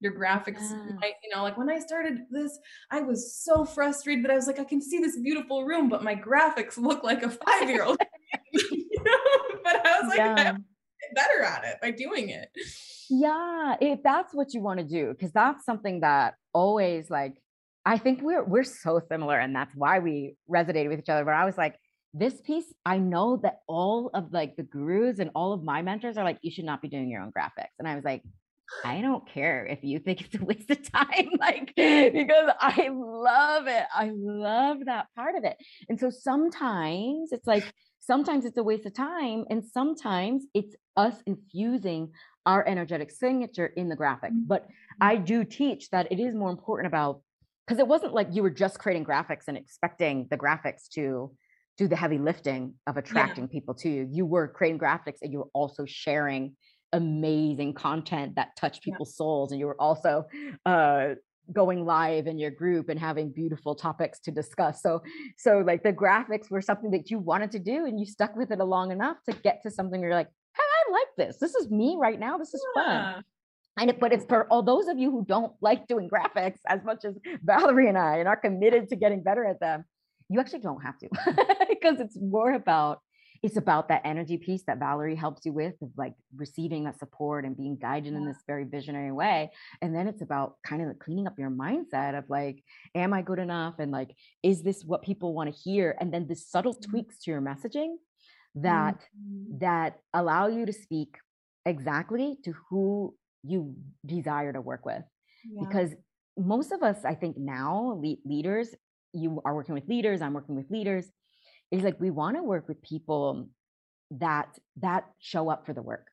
[SPEAKER 3] your graphics yeah. might, you know like when i started this i was so frustrated that i was like i can see this beautiful room but my graphics look like a five year old but i was like yeah. Better at it by doing it
[SPEAKER 2] yeah if that's what you want to do because that's something that always like i think we're we're so similar and that's why we resonated with each other but i was like this piece, I know that all of like the gurus and all of my mentors are like, you should not be doing your own graphics. And I was like, I don't care if you think it's a waste of time, like, because I love it. I love that part of it. And so sometimes it's like, sometimes it's a waste of time, and sometimes it's us infusing our energetic signature in the graphic. But I mm-hmm. do teach that it is more important about because it wasn't like you were just creating graphics and expecting the graphics to do the heavy lifting of attracting yeah. people to you. You were creating graphics and you were also sharing amazing content that touched people's yeah. souls. And you were also uh, going live in your group and having beautiful topics to discuss. So, so like the graphics were something that you wanted to do and you stuck with it long enough to get to something where you're like, hey, I like this. This is me right now. This is yeah. fun. And it, but it's for all those of you who don't like doing graphics as much as Valerie and I and are committed to getting better at them, you actually don't have to because it's more about it's about that energy piece that Valerie helps you with of like receiving that support and being guided in this very visionary way. And then it's about kind of cleaning up your mindset of like, am I good enough? And like, is this what people want to hear? And then the subtle mm-hmm. tweaks to your messaging that mm-hmm. that allow you to speak exactly to who you desire to work with. Yeah. Because most of us, I think now, le- leaders, you are working with leaders, I'm working with leaders, is like we want to work with people that that show up for the work.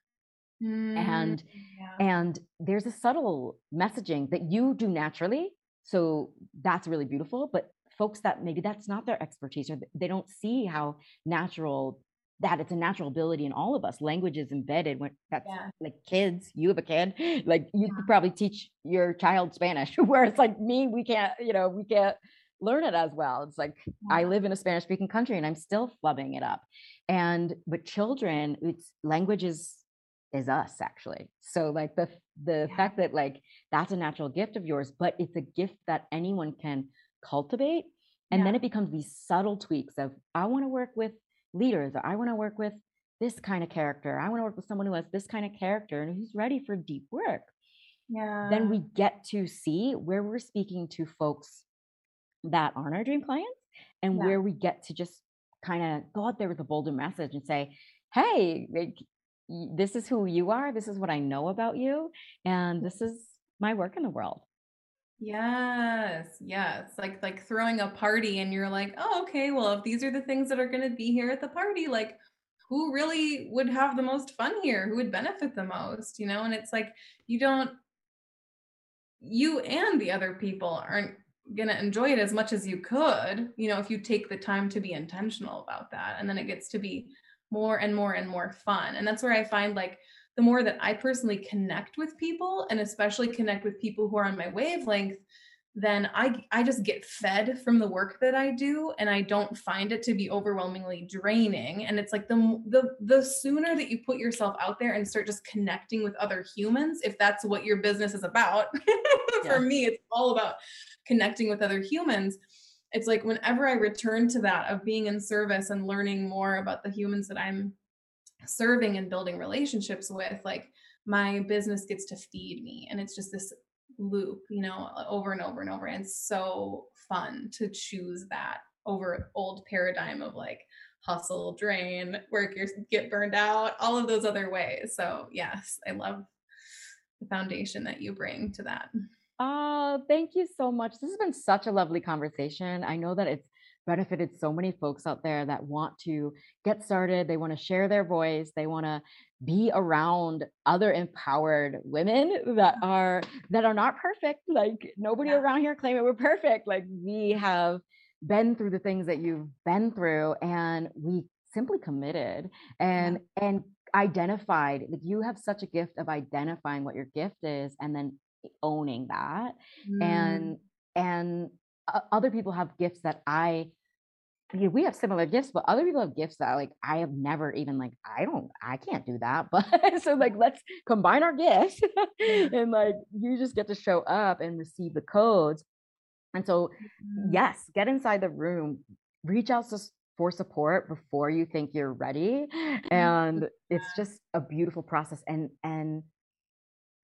[SPEAKER 2] Mm, and yeah. and there's a subtle messaging that you do naturally. So that's really beautiful. But folks that maybe that's not their expertise or they don't see how natural that it's a natural ability in all of us. Language is embedded when that's yeah. like kids, you have a kid, like you yeah. could probably teach your child Spanish, where it's like me, we can't, you know, we can't learn it as well. It's like yeah. I live in a Spanish speaking country and I'm still flubbing it up. And with children, it's language is is us actually. So like the the fact that like that's a natural gift of yours, but it's a gift that anyone can cultivate. And then it becomes these subtle tweaks of I want to work with leaders. I want to work with this kind of character. I want to work with someone who has this kind of character and who's ready for deep work.
[SPEAKER 3] Yeah.
[SPEAKER 2] Then we get to see where we're speaking to folks that aren't our dream clients and yeah. where we get to just kind of go out there with a bolder message and say, hey, like, this is who you are. This is what I know about you. And this is my work in the world.
[SPEAKER 3] Yes, yes. Like like throwing a party and you're like, "Oh, okay, well, if these are the things that are going to be here at the party, like who really would have the most fun here? Who would benefit the most?" You know? And it's like you don't you and the other people aren't going to enjoy it as much as you could, you know, if you take the time to be intentional about that. And then it gets to be more and more and more fun. And that's where I find like the more that I personally connect with people and especially connect with people who are on my wavelength, then I I just get fed from the work that I do and I don't find it to be overwhelmingly draining. And it's like the the the sooner that you put yourself out there and start just connecting with other humans if that's what your business is about for yeah. me it's all about connecting with other humans. It's like whenever I return to that of being in service and learning more about the humans that I'm serving and building relationships with like my business gets to feed me. And it's just this loop you know over and over and over and it's so fun to choose that over old paradigm of like hustle drain work your get burned out all of those other ways. So yes i love the foundation that you bring to that.
[SPEAKER 2] Oh thank you so much. This has been such a lovely conversation. I know that it's benefited so many folks out there that want to get started they want to share their voice they want to be around other empowered women that mm-hmm. are that are not perfect like nobody yeah. around here claim it we're perfect like we have been through the things that you've been through and we simply committed and yeah. and identified like you have such a gift of identifying what your gift is and then owning that mm. and and other people have gifts that I you know, we have similar gifts, but other people have gifts that like I have never even like I don't I can't do that. But so like let's combine our gifts and like you just get to show up and receive the codes. And so mm-hmm. yes, get inside the room, reach out to, for support before you think you're ready. And it's just a beautiful process. And and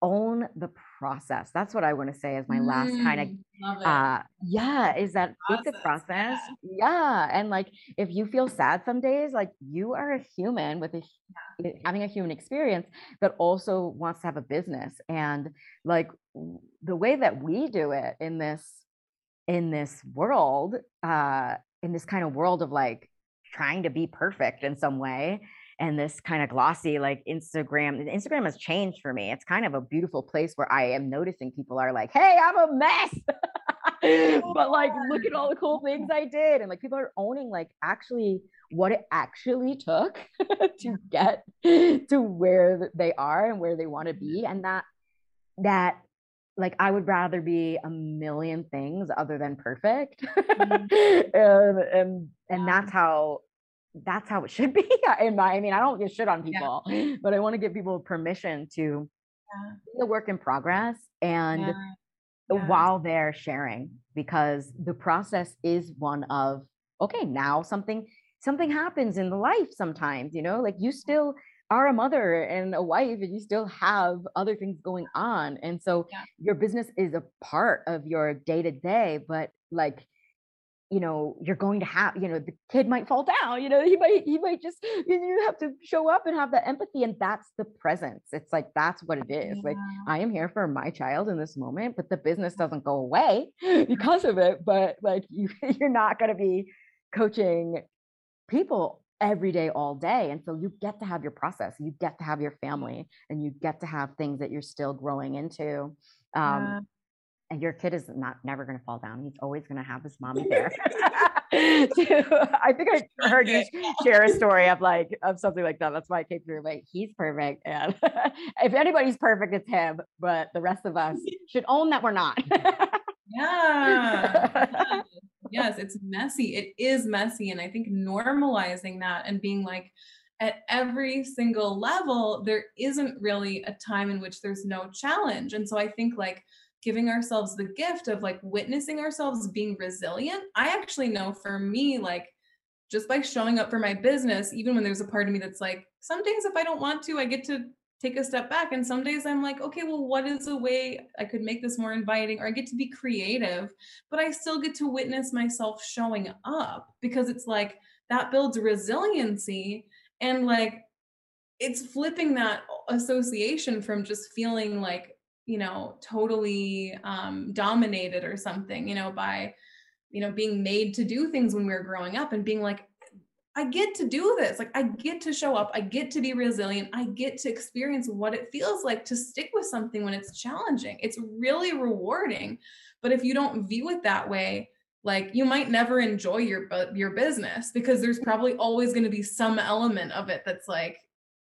[SPEAKER 2] own the process. That's what I want to say as my last kind of
[SPEAKER 3] Mm,
[SPEAKER 2] uh yeah, is that it's a
[SPEAKER 3] Process,
[SPEAKER 2] process. Yeah. And like if you feel sad some days, like you are a human with a eh, having a human experience, but also wants to have a business. And like the way that we do it in this in this world, uh, in this kind of world of like trying to be perfect in some way and this kind of glossy like Instagram. Instagram has changed for me. It's kind of a beautiful place where I am noticing people are like, hey, I'm a mess. Oh but like look at all the cool things I did. And like people are owning like actually what it actually took to get to where they are and where they want to be. Mm-hmm. And that that like I would rather be a million things other than perfect. Mm-hmm. and and and that's how that's how it should be in my I mean I don't get shit on
[SPEAKER 3] Yeah.
[SPEAKER 2] people, but I want to give people permission to
[SPEAKER 3] Yeah.
[SPEAKER 2] be a work in progress and
[SPEAKER 3] Yeah.
[SPEAKER 2] While they're sharing because the process is one of okay now something something happens in the life sometimes you know like you still are a mother and a wife and you still have other things going on and so
[SPEAKER 3] Yeah.
[SPEAKER 2] your business is a part of your day to day but like you know you're going to have you know the kid might fall down you know he might he might just you you have to show up and have that empathy and that's the presence it's like that's what it is like I am here for my child in this moment, but the business doesn't go away because of it. But like you, you're not going to be coaching people every day, all day. And so you get to have your process, you get to have your family, and you get to have things that you're still growing into. Um,
[SPEAKER 3] Yeah.
[SPEAKER 2] And your kid is not never going to fall down. He's always going to have his mommy there. I think I heard you share a story of like of something like that. That's why I came through. Like he's perfect, and if anybody's perfect, it's him. But the rest of us should own that we're not.
[SPEAKER 3] Yeah. yes. yes, it's messy. It is messy. And I think normalizing that and being like, at every single level, there isn't really a time in which there's no challenge. And so I think like giving ourselves the gift of like witnessing ourselves being resilient. I actually know for me, like just by showing up for my business, even when there's a part of me that's like, some days if I don't want to, I get to take a step back. And some days I'm like, okay, well, what is a way I could make this more inviting? Or I get to be creative, but I still get to witness myself showing up because it's like that builds resiliency and like it's flipping that association from just feeling like, you know, totally um, dominated or something, you know, by, you know, being made to do things when we were growing up and being like, I get to do this. Like, I get to show up. I get to be resilient. I get to experience what it feels like to stick with something when it's challenging. It's really rewarding. But if you don't view it that way, like you might never enjoy your your business because there's probably always going to be some element of it that's like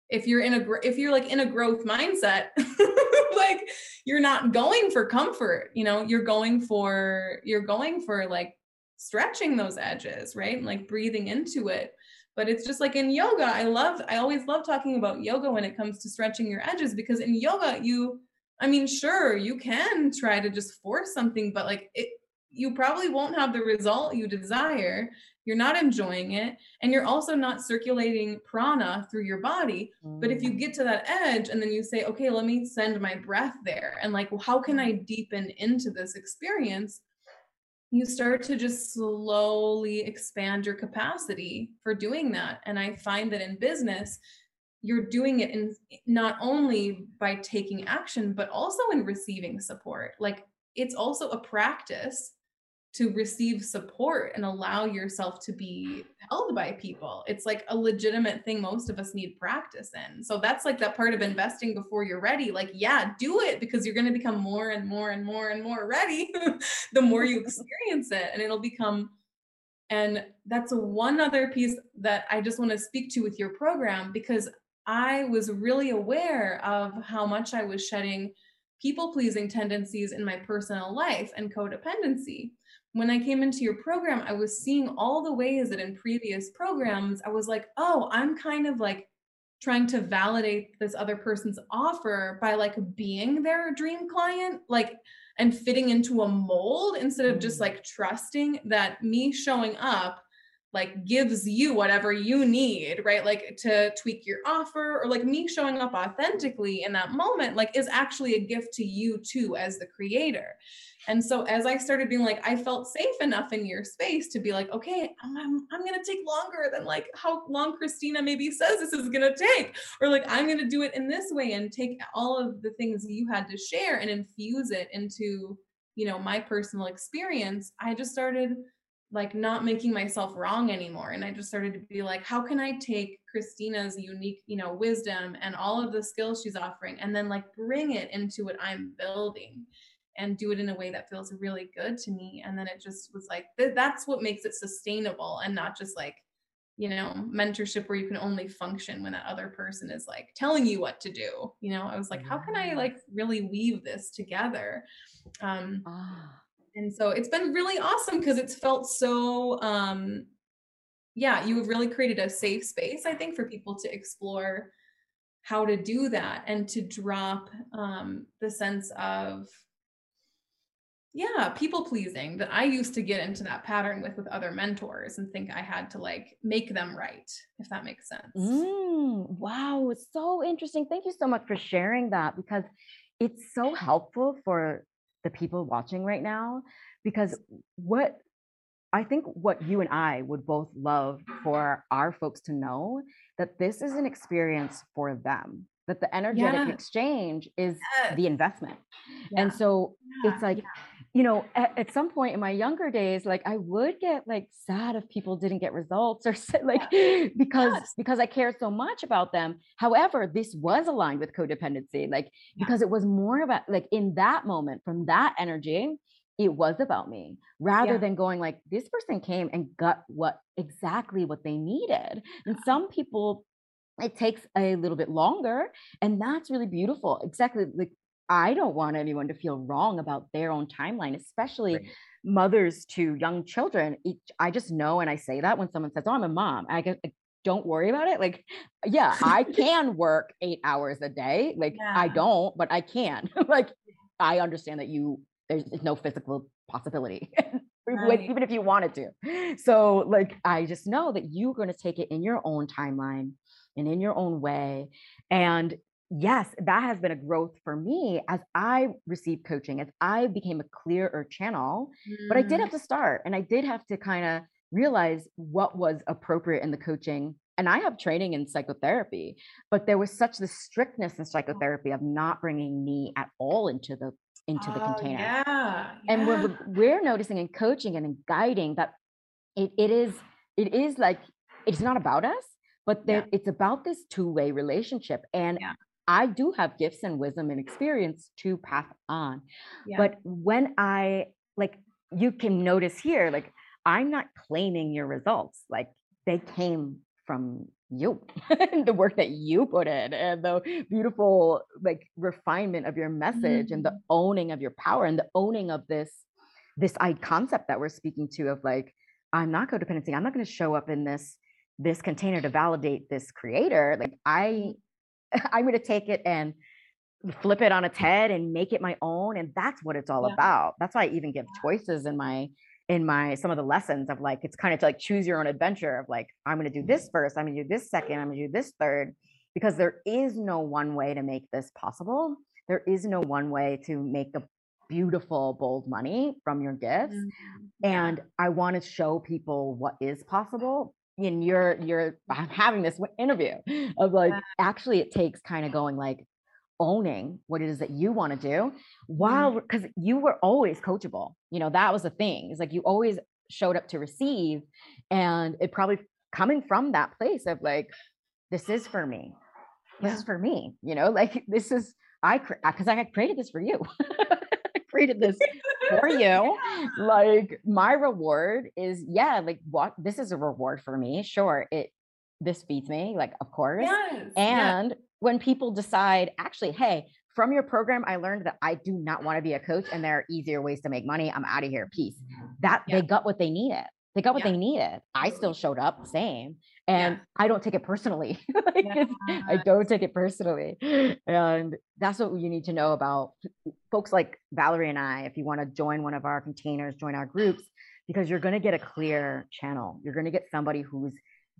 [SPEAKER 3] if you're in a if you're like in a growth mindset like you're not going for comfort you know? You're going for you're going for like stretching those edges right? And like breathing into it. But it's just like in yoga i love i always love talking about yoga when it comes to stretching your edges because in yoga you i mean sure you can try to just force something but like it you probably won't have the result you desire you're not enjoying it and you're also not circulating prana through your body but if you
[SPEAKER 2] Mm.
[SPEAKER 3] get to that edge and then you say, okay, let me send my breath there, and like, well, how can I deepen into this experience? You start to just slowly expand your capacity for doing that. And I find that in business, you're doing it in not only by taking action, but also in receiving support. Like, it's also a practice to receive support and allow yourself to be held by people. It's like a legitimate thing most of us need practice in. So that's like that part of investing before you're ready. Like, yeah, do it because you're going to become more and more and more and more ready the more you experience it and it'll become and that's one other piece that I just want to speak to with your program because I was really aware of how much I was shedding people pleasing tendencies in my personal life and codependency when I came into your program, I was seeing all the ways that in previous programs, I was like, oh, I'm kind of like trying to validate this other person's offer by like being their dream client, like, and fitting into a mold instead of just
[SPEAKER 2] Mm.
[SPEAKER 3] like trusting that me showing up, like gives you whatever you need, right? Like to tweak your offer or like me showing up authentically in that moment, like is actually a gift to you too as the creator. And so as I started being like, I felt safe enough in your space to be like, okay, I'm, I'm, going to take longer than like how long Christina maybe says this is going to take, or like, I'm going to do it in this way and take all of the things you had to share and infuse it into, you know, my personal experience. I just started like not making myself wrong anymore. And I just started to be like, how can I take Christina's unique, you know, wisdom and all of the skills she's offering and then like bring it into what I'm building and do it in a way that feels really good to me and then it just was like th- that's what makes it sustainable and not just like you know mentorship where you can only function when that other person is like telling you what to do you know i was like how can i like really weave this together um ah. And so it's been really awesome because it's felt so um yeah you have really created a safe space i think for people to explore how to do that and to drop um the sense of yeah people pleasing that i used to get into that pattern with with other mentors and think i had to like make them right if that makes sense.
[SPEAKER 2] Mm, wow it's so interesting. Thank you so much for sharing that because it's so helpful for the people watching right now because what I think what you and I would both love for our folks to know that this is an experience for them that the energetic yeah. exchange is yes. the investment. Yeah. And so yeah. it's like you know, at, at, some point in my younger days, like I would get like sad if people didn't get results or like yeah. because yes. because I cared so much about them. However, this was aligned with codependency, like yeah. because it was more about like in that moment from that energy, it was about me rather yeah. than going like this person came and got what exactly what they needed. And some people it takes a little bit longer and that's really beautiful exactly like I don't want anyone to feel wrong about their own timeline, especially right. mothers to young children. I just know, and I say that when someone says, "Oh, I'm a mom," I get, don't worry about it. Like, yeah, I can work eight hours a day. Like, yeah. I don't, but I can. like, I understand that you there's no physical possibility. Right. even if you wanted to. So, like, I just know that you're going to take it in your own timeline and in your own way. And yes, that has been a growth for me as I received coaching, as I became a clearer channel. Mm. But I did have mm. to start and I did have to kind of realize what was appropriate in the coaching. And I have training in psychotherapy, but there was such the strictness in psychotherapy of not bringing me at all into the into the oh, container.
[SPEAKER 3] Yeah,
[SPEAKER 2] and we're we're noticing in coaching and in guiding that it, it is it is like it's not about us, but there, yeah. it's about this two-way relationship. And yeah. I do have gifts and wisdom and experience to pass on. Yeah. But when I like, you can notice here, like, I'm not claiming your results. Like, they came from you, the work that you put in, and the beautiful, like, refinement of your message mm-hmm. and the mm-hmm. owning of your power and the owning of this, this I concept that we're speaking to of like, I'm not codependency. I'm not going to show up in this this container to validate this creator like i I'm going to take it and flip it on its head and make it my own and that's what it's all yeah. about. That's why i even give choices in my in my some of the lessons of like it's kind of to like choose your own adventure of like i'm going to do this first i'm going to do this second i'm going to do this third because there is no one way to make this possible. There is no one way to make a beautiful bold money from your gifts mm-hmm. and i want to show people what is possible in your you're I'm having this interview of like actually it takes kind of going like owning what it is that you want to do while because mm. you were always coachable you know that was the thing it's like you always showed up to receive and it probably coming from that place of like this is for me this yeah. is for me you know like this is i because i created this for you i created this for you. Like my reward is yeah, like what this is a reward for me. Sure, it this feeds me, like of course. Yes, and yeah. when people decide, actually, hey, from your program, I learned that I do not want to be a coach and there are easier ways to make money. I'm out of here. Peace. That yeah. they got what they needed. They got what yeah. they needed. I still showed up same and yeah. I don't take it personally. like yeah. I don't take it personally. And that's what you need to know about folks like Valerie and I. If you want to join one of our containers, join our groups, because you're going to get a clear channel. You're going to get somebody who's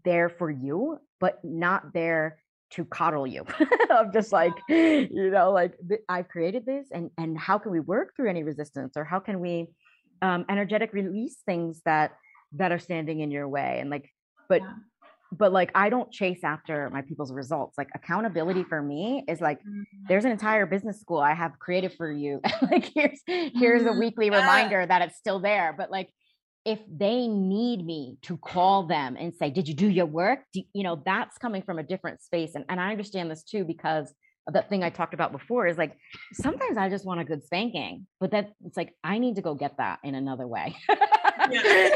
[SPEAKER 2] there for you, but not there to coddle you. I'm just like, you know, like I've created this and and how can we work through any resistance or how can we um energetic release things that that are standing in your way and like but yeah. But like I don't chase after my people's results. Like accountability for me is like mm-hmm. there's an entire business school I have created for you. like here's here's a mm-hmm. weekly yeah. reminder that it's still there, but like if they need me to call them and say, Did you do your work? Do, you know, that's coming from a different space. And, and I understand this too, because of that thing I talked about before is like sometimes I just want a good spanking, but that it's like I need to go get that in another way.
[SPEAKER 3] yeah.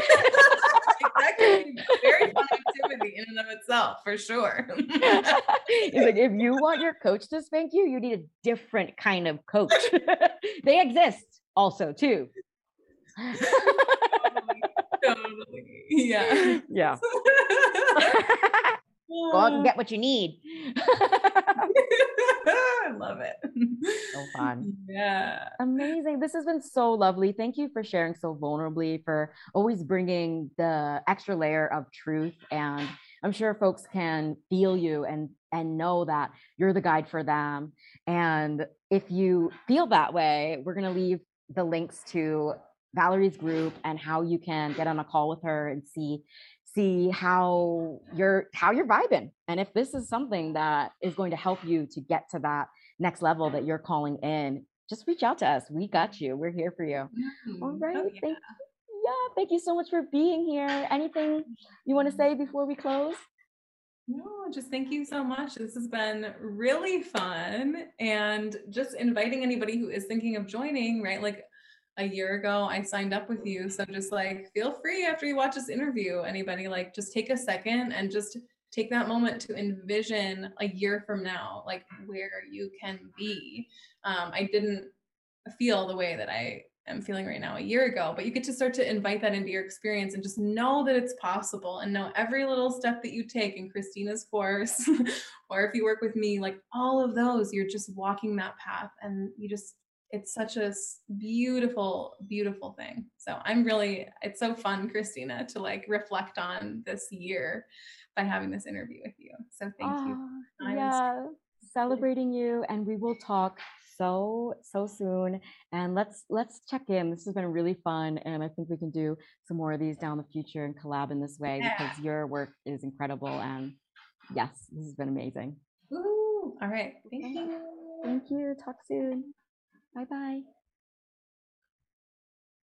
[SPEAKER 3] that can be very fun activity in and of itself, for sure.
[SPEAKER 2] it's like if you want your coach to spank you, you need a different kind of coach. they exist also too
[SPEAKER 3] totally. Yeah.
[SPEAKER 2] Yeah. Go out and get what you need.
[SPEAKER 3] Love it.
[SPEAKER 2] So fun.
[SPEAKER 3] Yeah.
[SPEAKER 2] Amazing. This has been so lovely. Thank you for sharing so vulnerably, for always bringing the extra layer of truth. And I'm sure folks can feel you and and know that you're the guide for them. And if you feel that way, we're going to leave the links to Valerie's group and how you can get on a call with her and see see how you're how you're vibing and if this is something that is going to help you to get to that next level that you're calling in just reach out to us we got you we're here for you mm-hmm. all right oh, yeah. thank yeah thank you so much for being here anything you want to say before we close
[SPEAKER 3] no, just thank you so much. This has been really fun. And just inviting anybody who is thinking of joining, right? Like a year ago I signed up with you. So just like feel free after you watch this interview, anybody like just take a second and just take that moment to envision a year from now, like where you can be. Um, I didn't feel the way that I am feeling right now a year ago, but you get to start to invite that into your experience and just know that it's possible and know every little step that you take in Christina's course, or if you work with me, like all of those, you're just walking that path and you just it's such a beautiful beautiful thing. So i'm really it's so fun christina to like reflect on this year by having this interview with you. So thank oh, you ah,
[SPEAKER 2] yeah celebrating you and we will talk so so soon. And let's let's check in. This has been really fun and i think we can do some more of these down the future and collab in this way yeah. because your work is incredible and yes this has been amazing.
[SPEAKER 3] Woo! all right. Thank you.
[SPEAKER 2] thank you. Talk soon. Bye bye.